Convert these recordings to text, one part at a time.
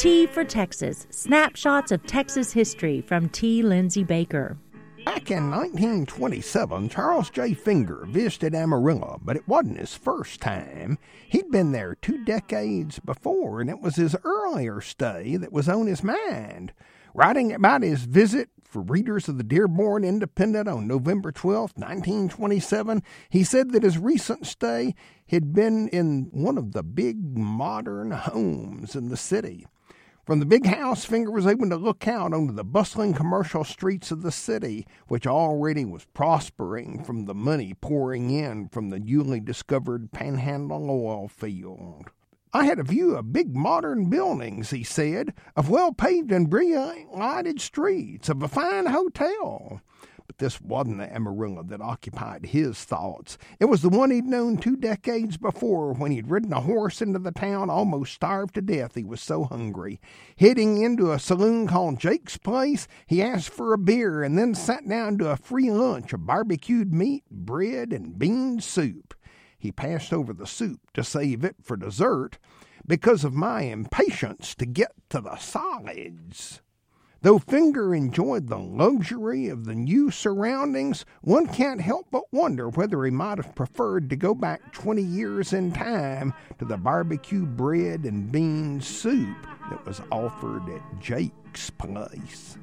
T for Texas Snapshots of Texas History from T. Lindsay Baker. Back in 1927, Charles J. Finger visited Amarillo, but it wasn't his first time. He'd been there two decades before, and it was his earlier stay that was on his mind. Writing about his visit for readers of the Dearborn Independent on November 12, 1927, he said that his recent stay had been in one of the big modern homes in the city. From the big house, Finger was able to look out onto the bustling commercial streets of the city, which already was prospering from the money pouring in from the newly discovered Panhandle oil field. I had a view of big modern buildings, he said, of well paved and brilliant lighted streets, of a fine hotel. But this wasn't the Amarillo that occupied his thoughts. It was the one he'd known two decades before when he'd ridden a horse into the town, almost starved to death, he was so hungry. Heading into a saloon called Jake's Place, he asked for a beer and then sat down to a free lunch of barbecued meat, bread, and bean soup. He passed over the soup to save it for dessert because of my impatience to get to the solids. Though Finger enjoyed the luxury of the new surroundings, one can't help but wonder whether he might have preferred to go back 20 years in time to the barbecue bread and bean soup that was offered at Jake's place.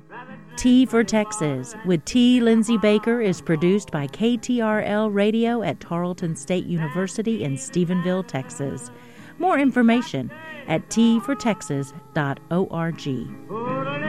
T for Texas with T. Lindsay Baker is produced by KTRL Radio at Tarleton State University in Stephenville, Texas. More information at tfortexas.org.